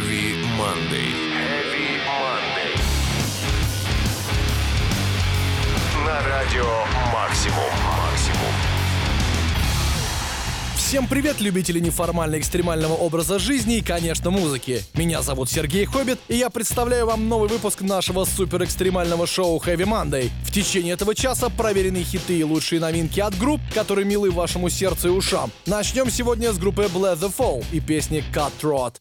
Heavy Monday. Heavy Monday. На радио «Максимум». «Максимум». Всем привет, любители неформально-экстремального образа жизни и, конечно, музыки. Меня зовут Сергей Хоббит, и я представляю вам новый выпуск нашего супер-экстремального шоу Heavy Monday. В течение этого часа проверенные хиты и лучшие новинки от групп, которые милы вашему сердцу и ушам. Начнем сегодня с группы Bless the Fall и песни Cut Throat.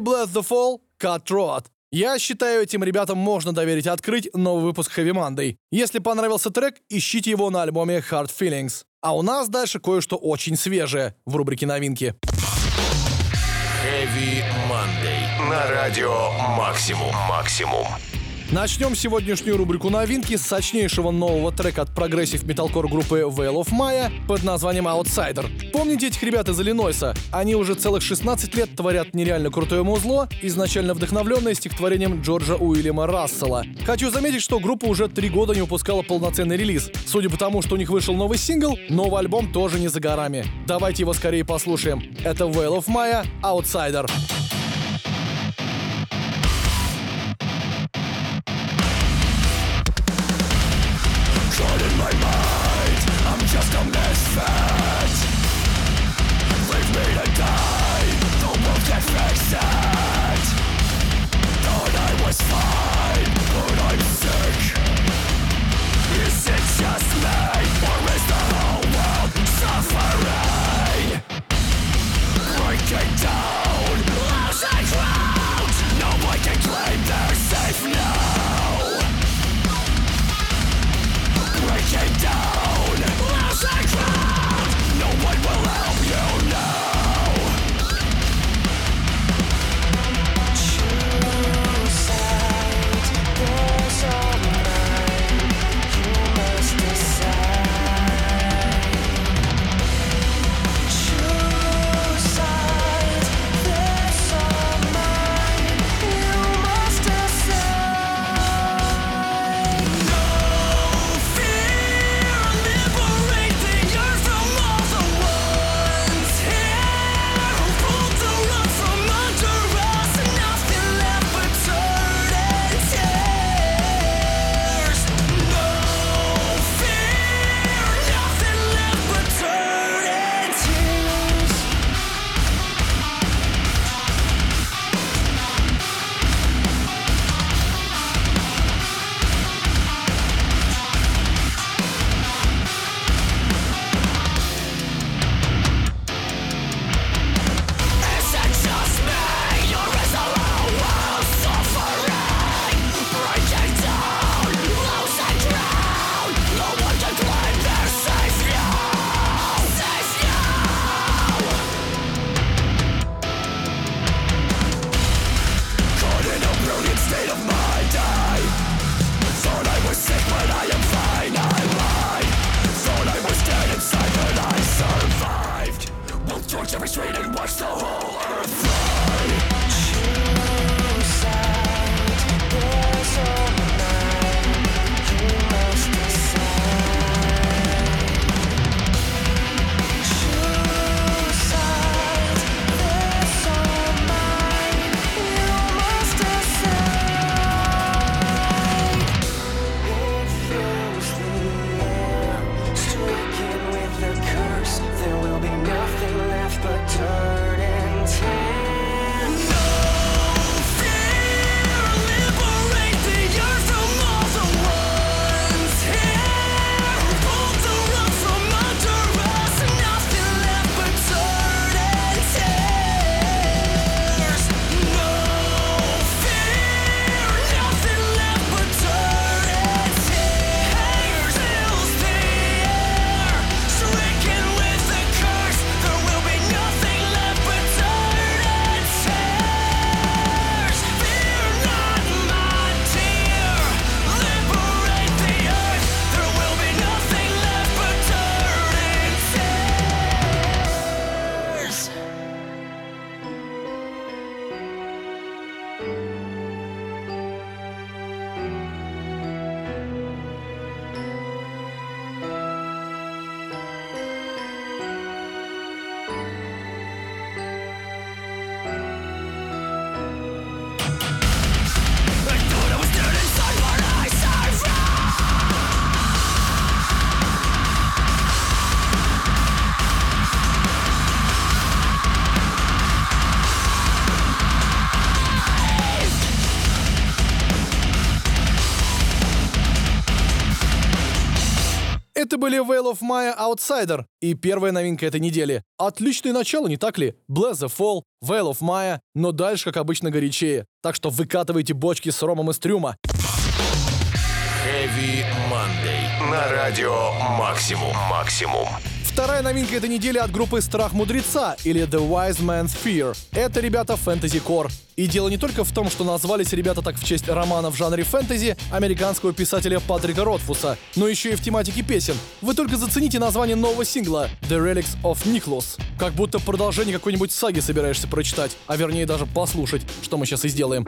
Были Blessthefall, Cutthroat. Я считаю, этим ребятам можно доверить открыть новый выпуск Heavy Monday. Если понравился трек, ищите его на альбоме Hard Feelings. А у нас дальше кое-что очень свежее в рубрике новинки. Heavy Monday. На радио «Максимум». «Максимум». Начнем сегодняшнюю рубрику новинки с сочнейшего нового трека от progressive металкор группы Veil of Maya под названием Outsider. Помните этих ребят из Иллинойса? Они уже целых 16 лет творят нереально крутое музло, изначально вдохновленное стихотворением Джорджа Уильяма Рассела. Хочу заметить, что группа уже три года не выпускала полноценный релиз. Судя по тому, что у них вышел новый сингл, новый альбом тоже не за горами. Давайте его скорее послушаем. Это Veil of Maya Outsider. Breaking Это были Veil of Maya Outsider и первая новинка этой недели. Отличное начало, не так ли? Bless the Fall, Veil of Maya, но дальше, как обычно, горячее. Так что выкатывайте бочки с ромом из трюма. Heavy Monday. На радио Максимум. Максимум. Вторая новинка этой недели от группы Страх Мудреца или The Wise Man's Fear. Это ребята фэнтези кор. И дело не только в том, что назвались ребята так в честь романа в жанре фэнтези американского писателя Патрика Ротфуса, но еще и в тематике песен. Вы только зацените название нового сингла The Relics of Nicholas. Как будто продолжение какой-нибудь саги собираешься прочитать, а вернее даже послушать, что мы сейчас и сделаем.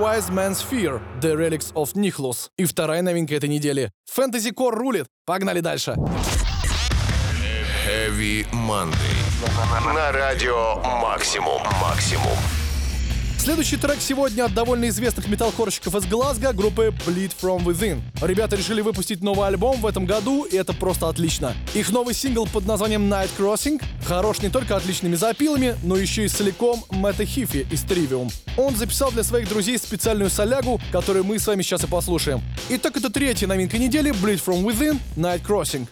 Wise Man's Fear, The Relics of Nihlos. И вторая новинка этой недели. Фэнтези Кор рулит. Погнали дальше. Heavy Monday. На радио Максимум. Максимум. Следующий трек сегодня от довольно известных металлкорщиков из Глазго группы Bleed From Within. Ребята решили выпустить новый альбом в этом году, и это просто отлично. Их новый сингл под названием Night Crossing хорош не только отличными запилами, но еще и целиком Мэтта Хифи из Trivium. Он записал для своих друзей специальную солягу, которую мы с вами сейчас и послушаем. Итак, это третья новинка недели Bleed From Within Night Crossing.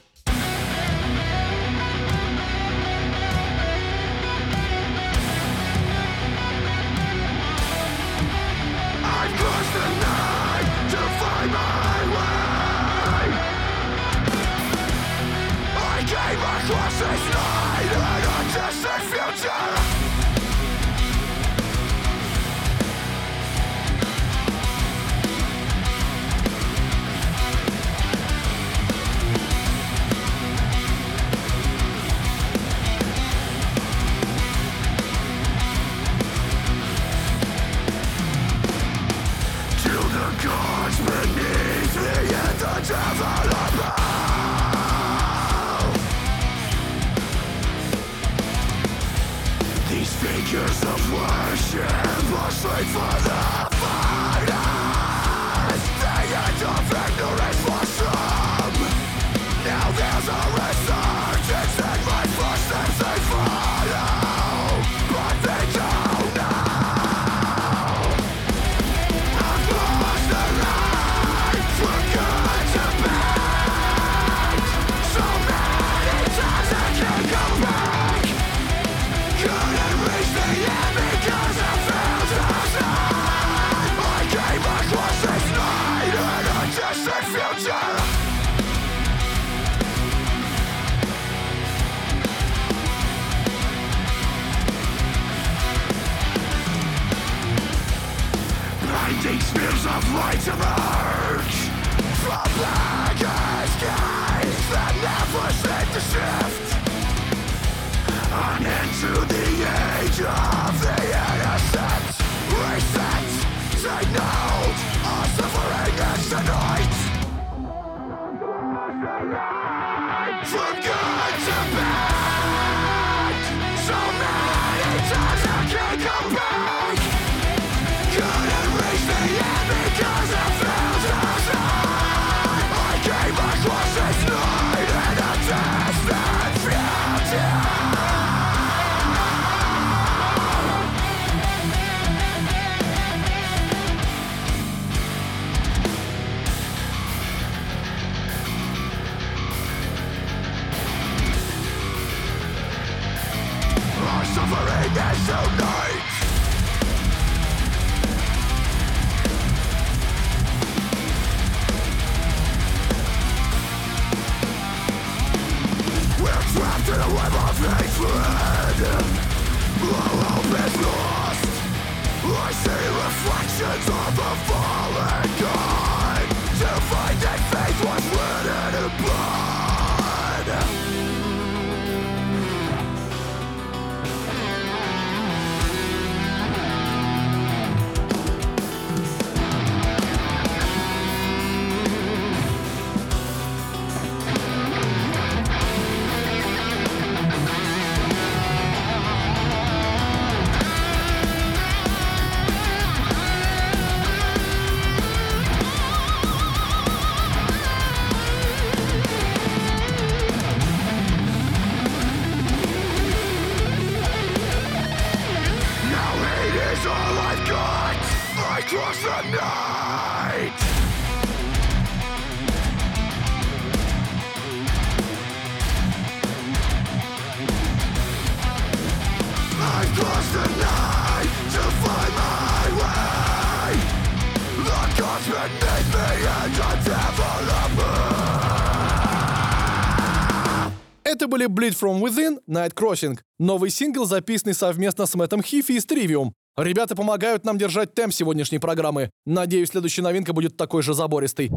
Были Bleed From Within, Night Crossing. Новый сингл, записанный совместно с Мэттом Хифи из Trivium. Ребята помогают нам держать темп сегодняшней программы. Надеюсь, следующая новинка будет такой же забористой.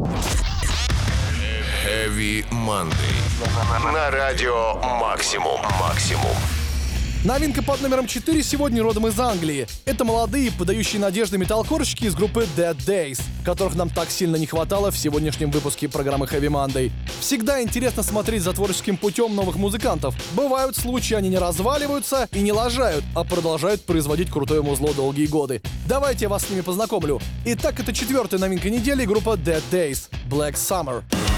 Heavy Monday. На радио Максимум. Максимум. Новинка под номером 4 сегодня родом из Англии. Это молодые, подающие надежды металлкорщики из группы Dead Days, которых нам так сильно не хватало в сегодняшнем выпуске программы Heavy Monday. Всегда интересно смотреть за творческим путем новых музыкантов. Бывают случаи, они не разваливаются и не лажают, а продолжают производить крутое музло долгие годы. Давайте я вас с ними познакомлю. Итак, это четвертая новинка недели группа Dead Days Black Summer. What's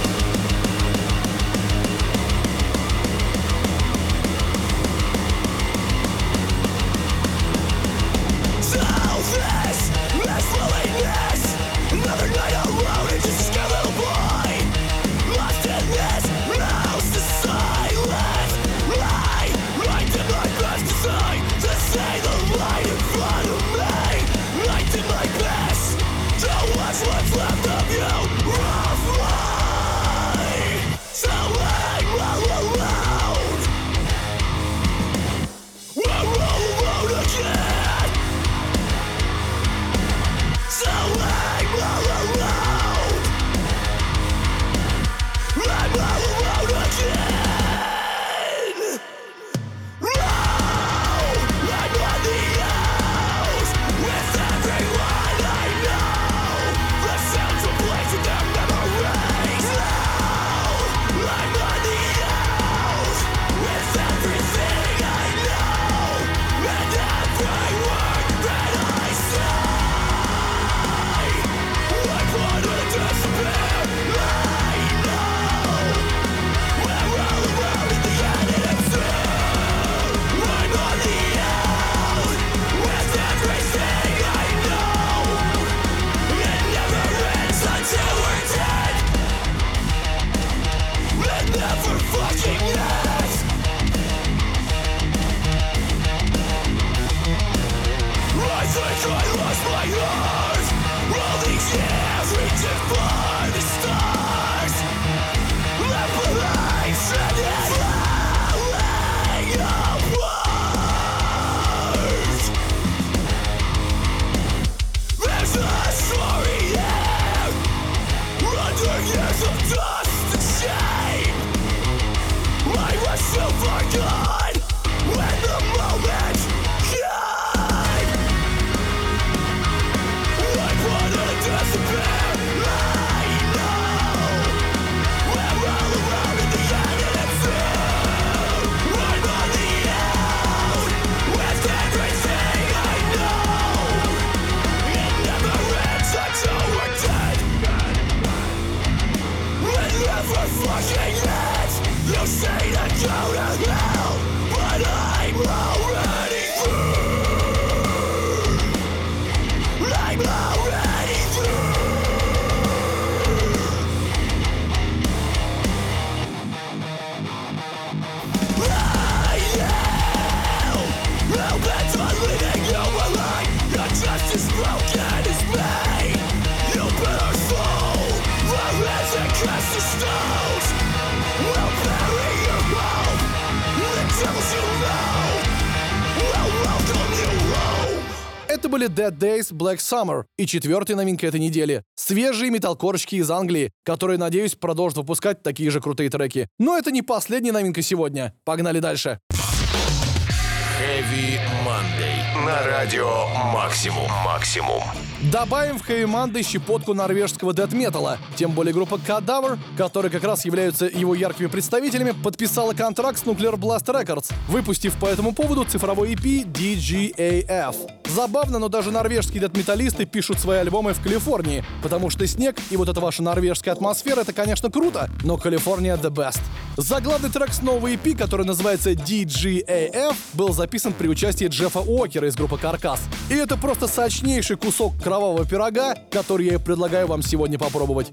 были Dead Days Black Summer и четвертая новинка этой недели. Свежие металкорщики из Англии, которые, надеюсь, продолжат выпускать такие же крутые треки. Но это не последняя новинка сегодня. Погнали дальше. Heavy. На радио Максимум. Максимум. Добавим в Monday щепотку норвежского дэт-металла. Тем более группа Cadaver, которые как раз являются его яркими представителями, подписала контракт с Nuclear Blast Records, выпустив по этому поводу цифровой EP DGAF. Забавно, но даже норвежские дэт-металлисты пишут свои альбомы в Калифорнии, потому что снег и вот эта ваша норвежская атмосфера — это, конечно, круто, но Калифорния the best. Заглавный трек с нового EP, который называется DGAF, был записан при участии Джеффа Уокера из группы Каркас. И это просто сочнейший кусок кровавого пирога, который я предлагаю вам сегодня попробовать.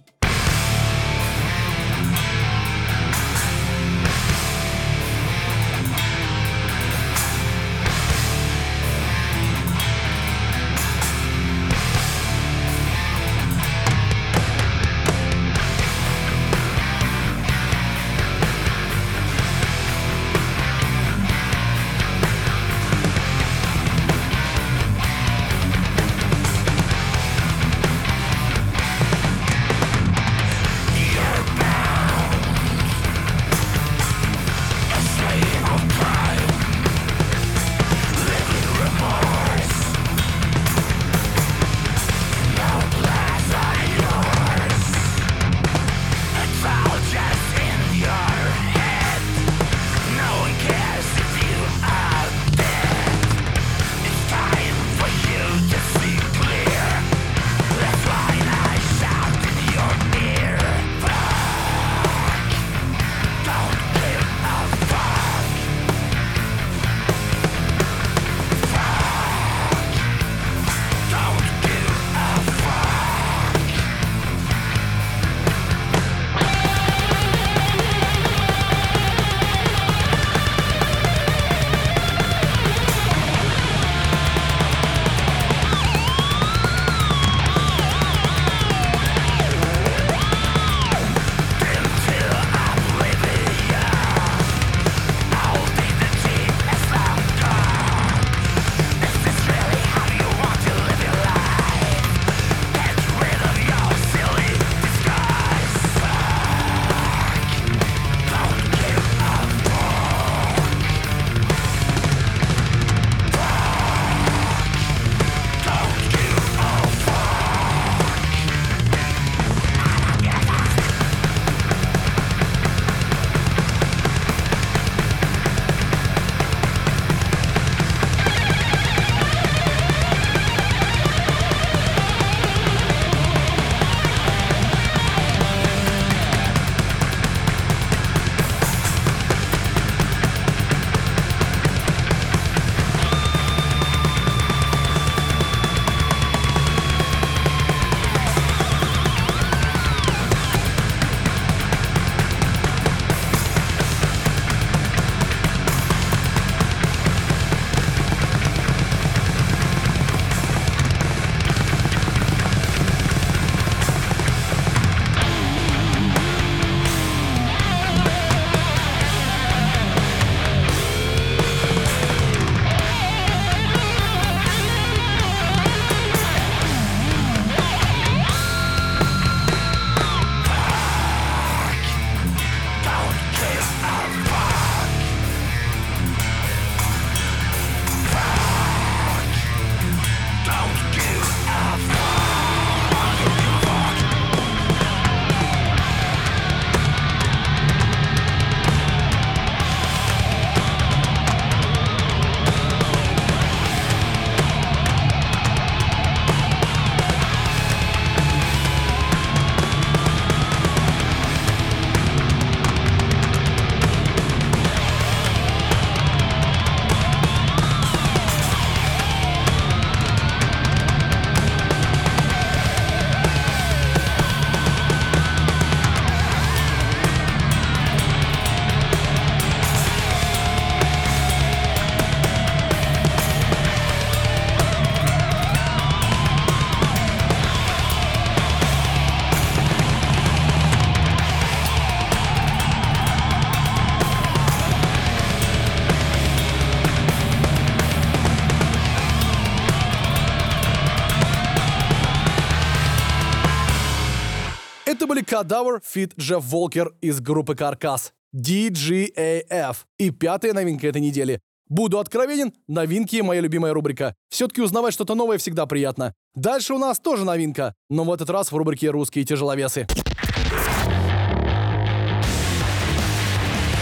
Были Кадавр, Фит, Джефф Волкер из группы Каркас. DGAF. И пятая новинка этой недели. Буду откровенен, новинки – моя любимая рубрика. Все-таки узнавать что-то новое всегда приятно. Дальше у нас тоже новинка, но в этот раз в рубрике «Русские тяжеловесы».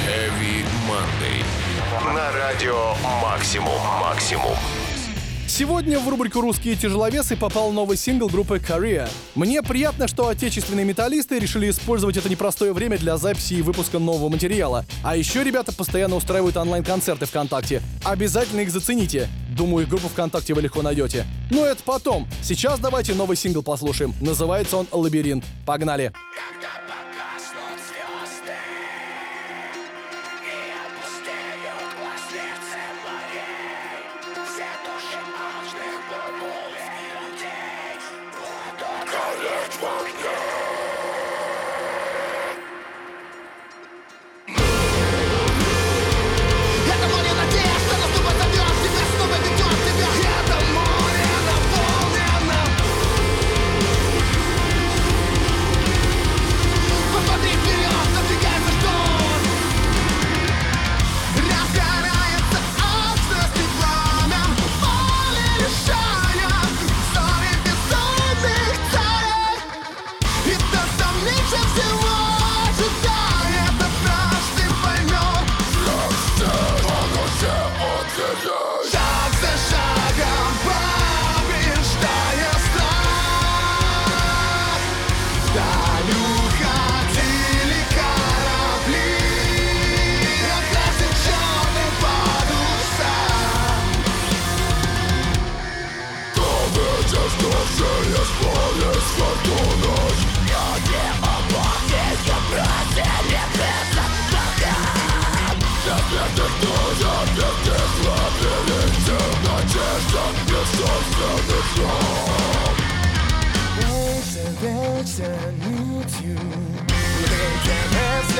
Heavy Monday. На радио Максимум. Максимум. Сегодня в рубрику «Русские тяжеловесы» попал новый сингл группы Korea. Мне приятно, что отечественные металлисты решили использовать это непростое время для записи и выпуска нового материала. А еще ребята постоянно устраивают онлайн-концерты ВКонтакте. Обязательно их зацените. Думаю, их группу ВКонтакте вы легко найдете. Но это потом. Сейчас давайте новый сингл послушаем. Называется он «Лабиринт». Погнали! Это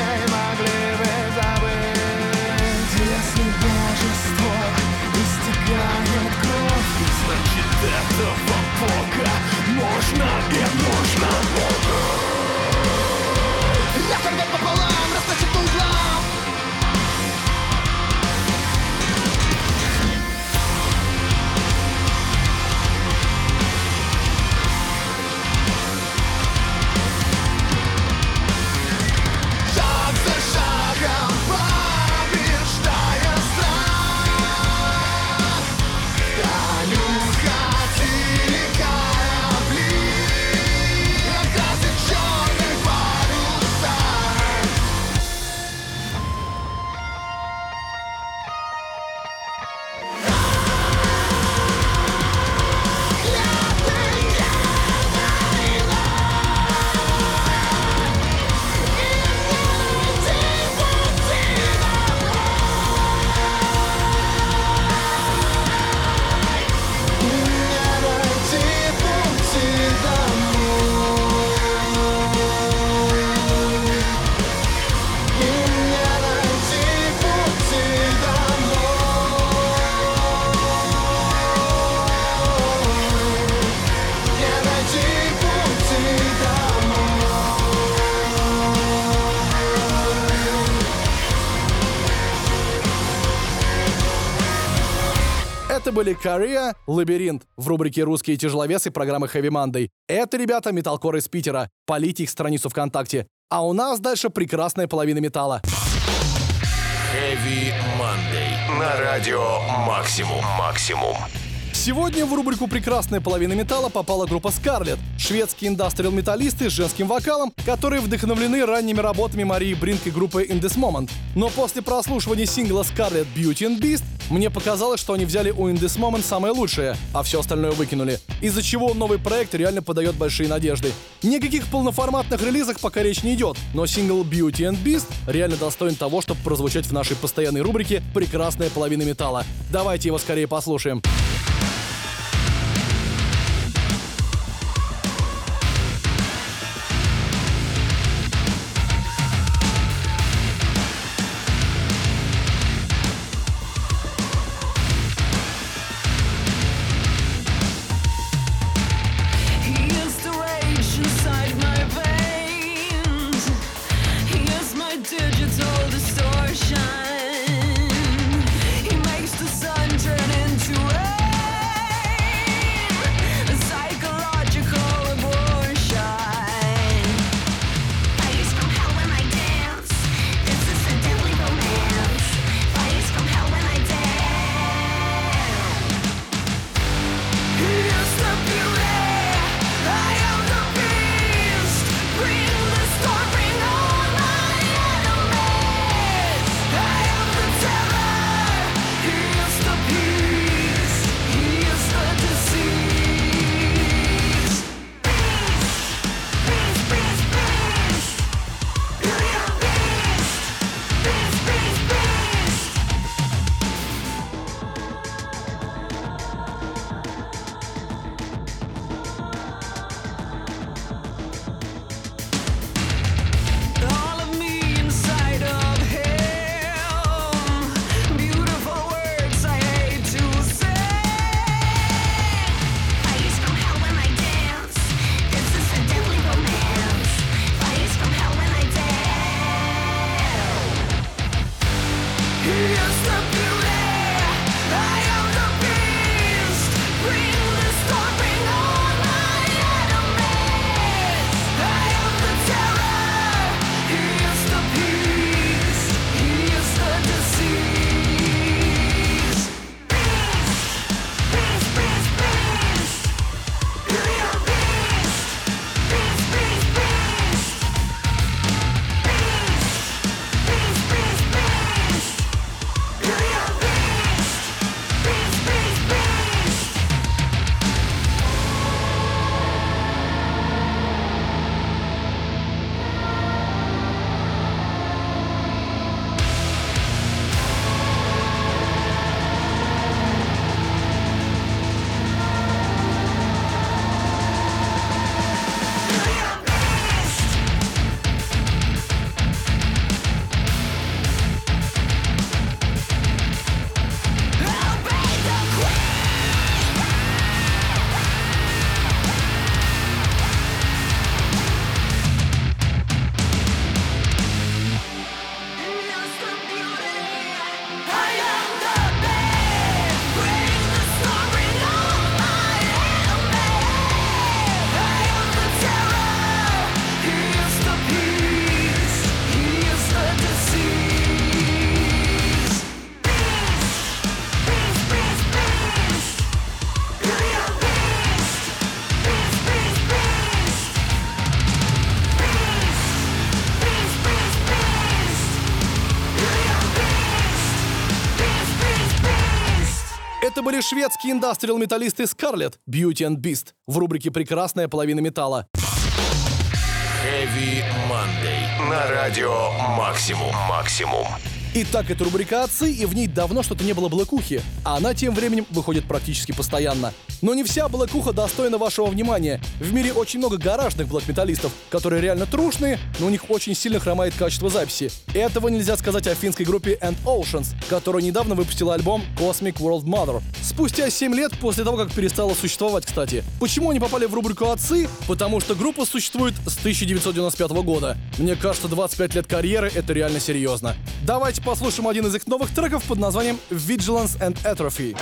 time I blame. Были Korea, Лабиринт в рубрике «Русские тяжеловесы» программы Heavy Monday. Это, ребята, металкор из Питера. Полите их страницу ВКонтакте. А у нас дальше прекрасная половина металла. Heavy Monday. На радио Максимум. Максимум. Сегодня в рубрику «Прекрасная половина металла» попала группа Scarlet, шведские индастриал-металлисты с женским вокалом, которые вдохновлены ранними работами Марии Бринк и группы In This Moment. Но после прослушивания сингла Scarlet Beauty and Beast мне показалось, что они взяли у In This Moment самое лучшее, а все остальное выкинули. Из-за чего новый проект реально подает большие надежды. Никаких полноформатных релизах пока речь не идет, но сингл Beauty and Beast реально достоин того, чтобы прозвучать в нашей постоянной рубрике «Прекрасная половина металла». Давайте его скорее послушаем. He Jest na были шведские индастриал-металлисты Scarlet, Beauty and Beast в рубрике «Прекрасная половина металла». Heavy Monday. На радио Максимум. Максимум. Итак, это рубрика «Отцы», и в ней давно что-то не было блэкухи, а она тем временем выходит практически постоянно. Но не вся блэкуха достойна вашего внимания. В мире очень много гаражных блэк-металлистов, которые реально трушные, но у них очень сильно хромает качество записи. Этого нельзя сказать о финской группе And Oceans, которая недавно выпустила альбом Cosmic World Mother. Спустя 7 лет после того, как перестала существовать, кстати. Почему они попали в рубрику «Отцы»? Потому что группа существует с 1995 года. Мне кажется, 25 лет карьеры — это реально серьезно. Давайте послушаем один из их новых треков под названием Vigilance and Atrophy.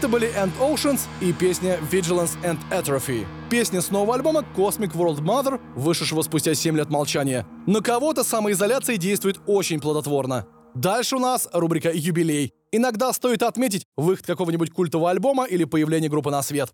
Это были End Oceans и песня Vigilance and Atrophy. Песня с нового альбома Cosmic World Mother, вышедшего спустя 7 лет молчания. На кого-то самоизоляция действует очень плодотворно. Дальше у нас рубрика «Юбилей». Иногда стоит отметить выход какого-нибудь культового альбома или появление группы на свет.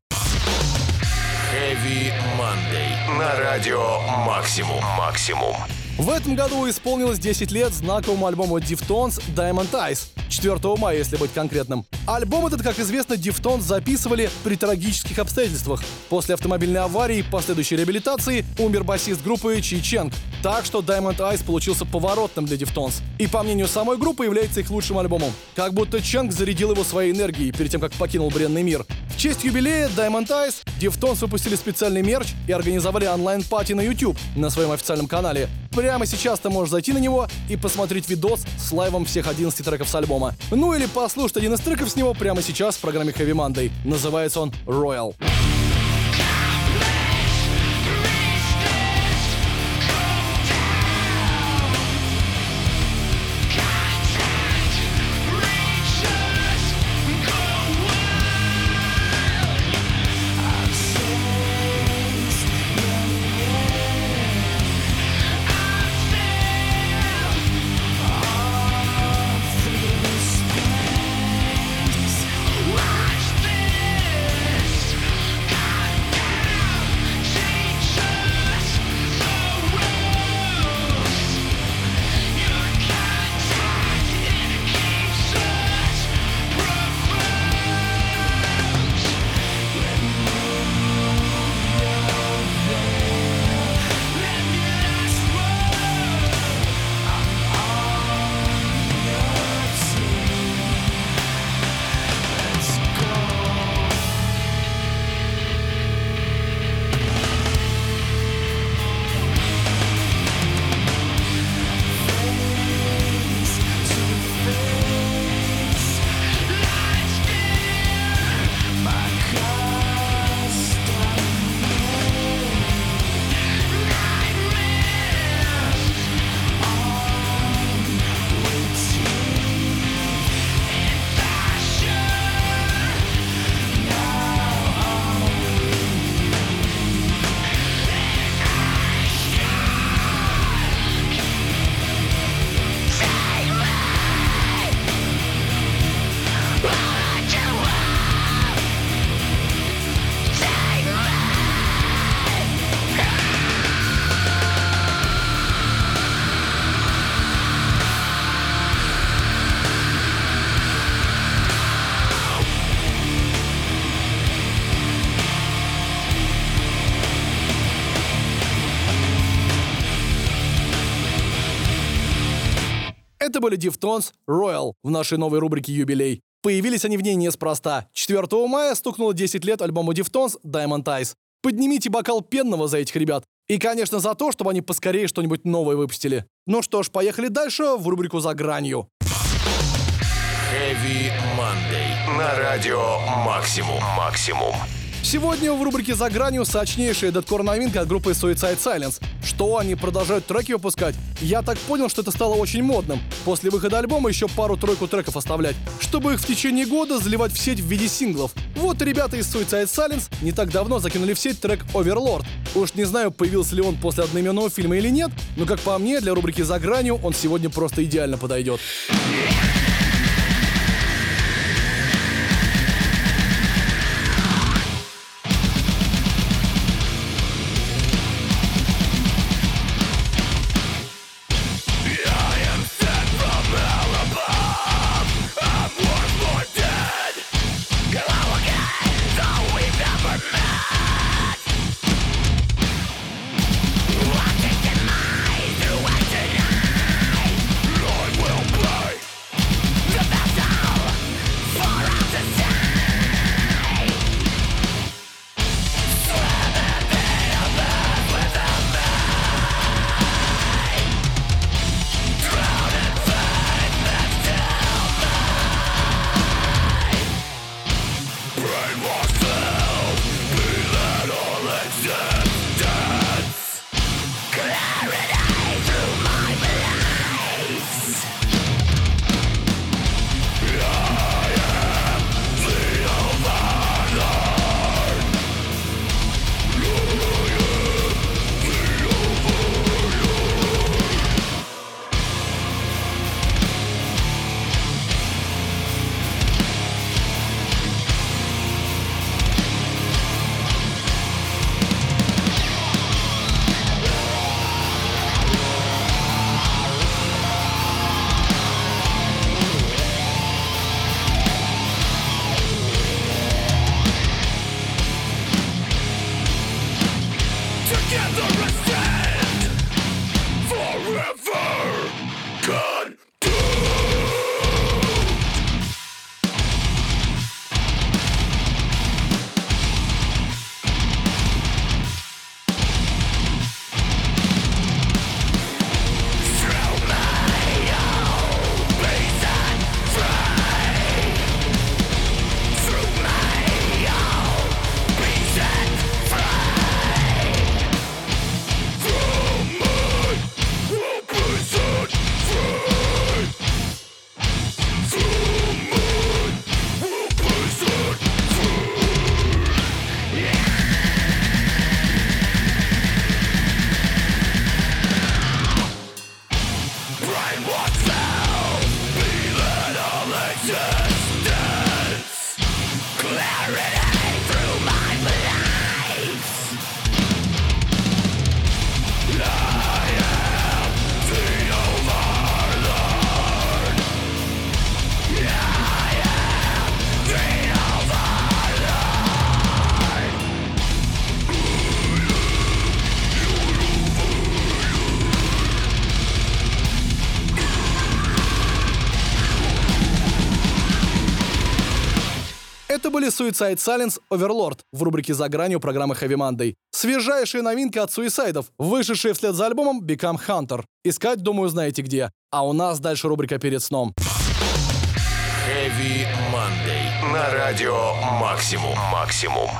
Heavy Monday. На радио Максимум. Максимум. В этом году исполнилось 10 лет знаковому альбому Deftones Diamond Eyes. 4 мая, если быть конкретным. Альбом этот, как известно, Deftones записывали при трагических обстоятельствах. После автомобильной аварии и последующей реабилитации умер басист группы Чи Ченг. Так что Diamond Eyes получился поворотным для Deftones. И по мнению самой группы является их лучшим альбомом. Как будто Ченг зарядил его своей энергией перед тем, как покинул бренный мир. В честь юбилея Diamond Eyes Deftones выпустили специальный мерч и организовали онлайн-пати на YouTube на своем официальном канале. Прямо сейчас ты можешь зайти на него и посмотреть видос с лайвом всех 11 треков с альбома. Ну или послушать один из треков с него прямо сейчас в программе Heavy Monday. Называется он Royal. Это были Deftones Royal в нашей новой рубрике «Юбилей». Появились они в ней неспроста. 4 мая стукнуло 10 лет альбому Deftones Diamond Eyes. Поднимите бокал пенного за этих ребят. И, конечно, за то, чтобы они поскорее что-нибудь новое выпустили. Ну что ж, поехали дальше в рубрику «За гранью». Heavy Monday. На радио Максимум. Максимум. Сегодня в рубрике «За гранью» сочнейшая дедкор новинка от группы Suicide Silence. Что, они продолжают треки выпускать? Я так понял, что это стало очень модным. После выхода альбома еще пару-тройку треков оставлять, чтобы их в течение года заливать в сеть в виде синглов. Вот ребята из Suicide Silence не так давно закинули в сеть трек Overlord. Уж не знаю, появился ли он после одноименного фильма или нет, но как по мне, для рубрики «За гранью» он сегодня просто идеально подойдет. I были Suicide Silence Overlord в рубрике «За гранью» программы Heavy Monday. Свежайшая новинка от Суисайдов, вышедшая вслед за альбомом Become Hunter. Искать, думаю, знаете где. А у нас дальше рубрика «Перед сном». Heavy Monday. На радио Максимум. Максимум.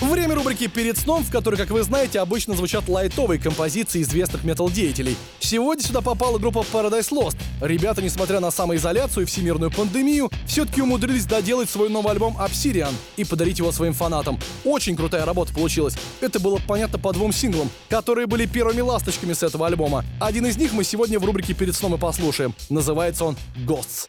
Время рубрики «Перед сном», в которой, как вы знаете, обычно звучат лайтовые композиции известных метал-деятелей. Сегодня сюда попала группа Paradise Lost. Ребята, несмотря на самоизоляцию и всемирную пандемию, все-таки умудрились доделать свой новый альбом Obsidian и подарить его своим фанатам. Очень крутая работа получилась. Это было понятно по двум синглам, которые были первыми ласточками с этого альбома. Один из них мы сегодня в рубрике «Перед сном» и послушаем. Называется он «Ghosts».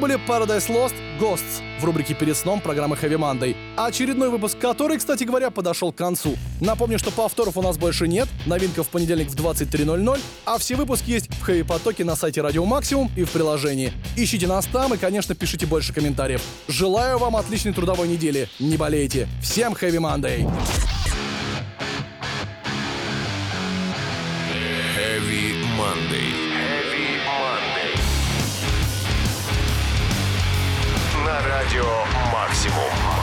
Были Paradise Lost, Ghosts в рубрике «Перед сном» программы Heavy Monday. Очередной выпуск который, кстати говоря, подошел к концу. Напомню, что повторов у нас больше нет, новинка в понедельник в 23.00, а все выпуски есть в Heavy Потоке на сайте Радио Максимум и в приложении. Ищите нас там и, конечно, пишите больше комментариев. Желаю вам отличной трудовой недели. Не болейте. Всем Heavy Monday! Heavy Monday. Радио «Максимум».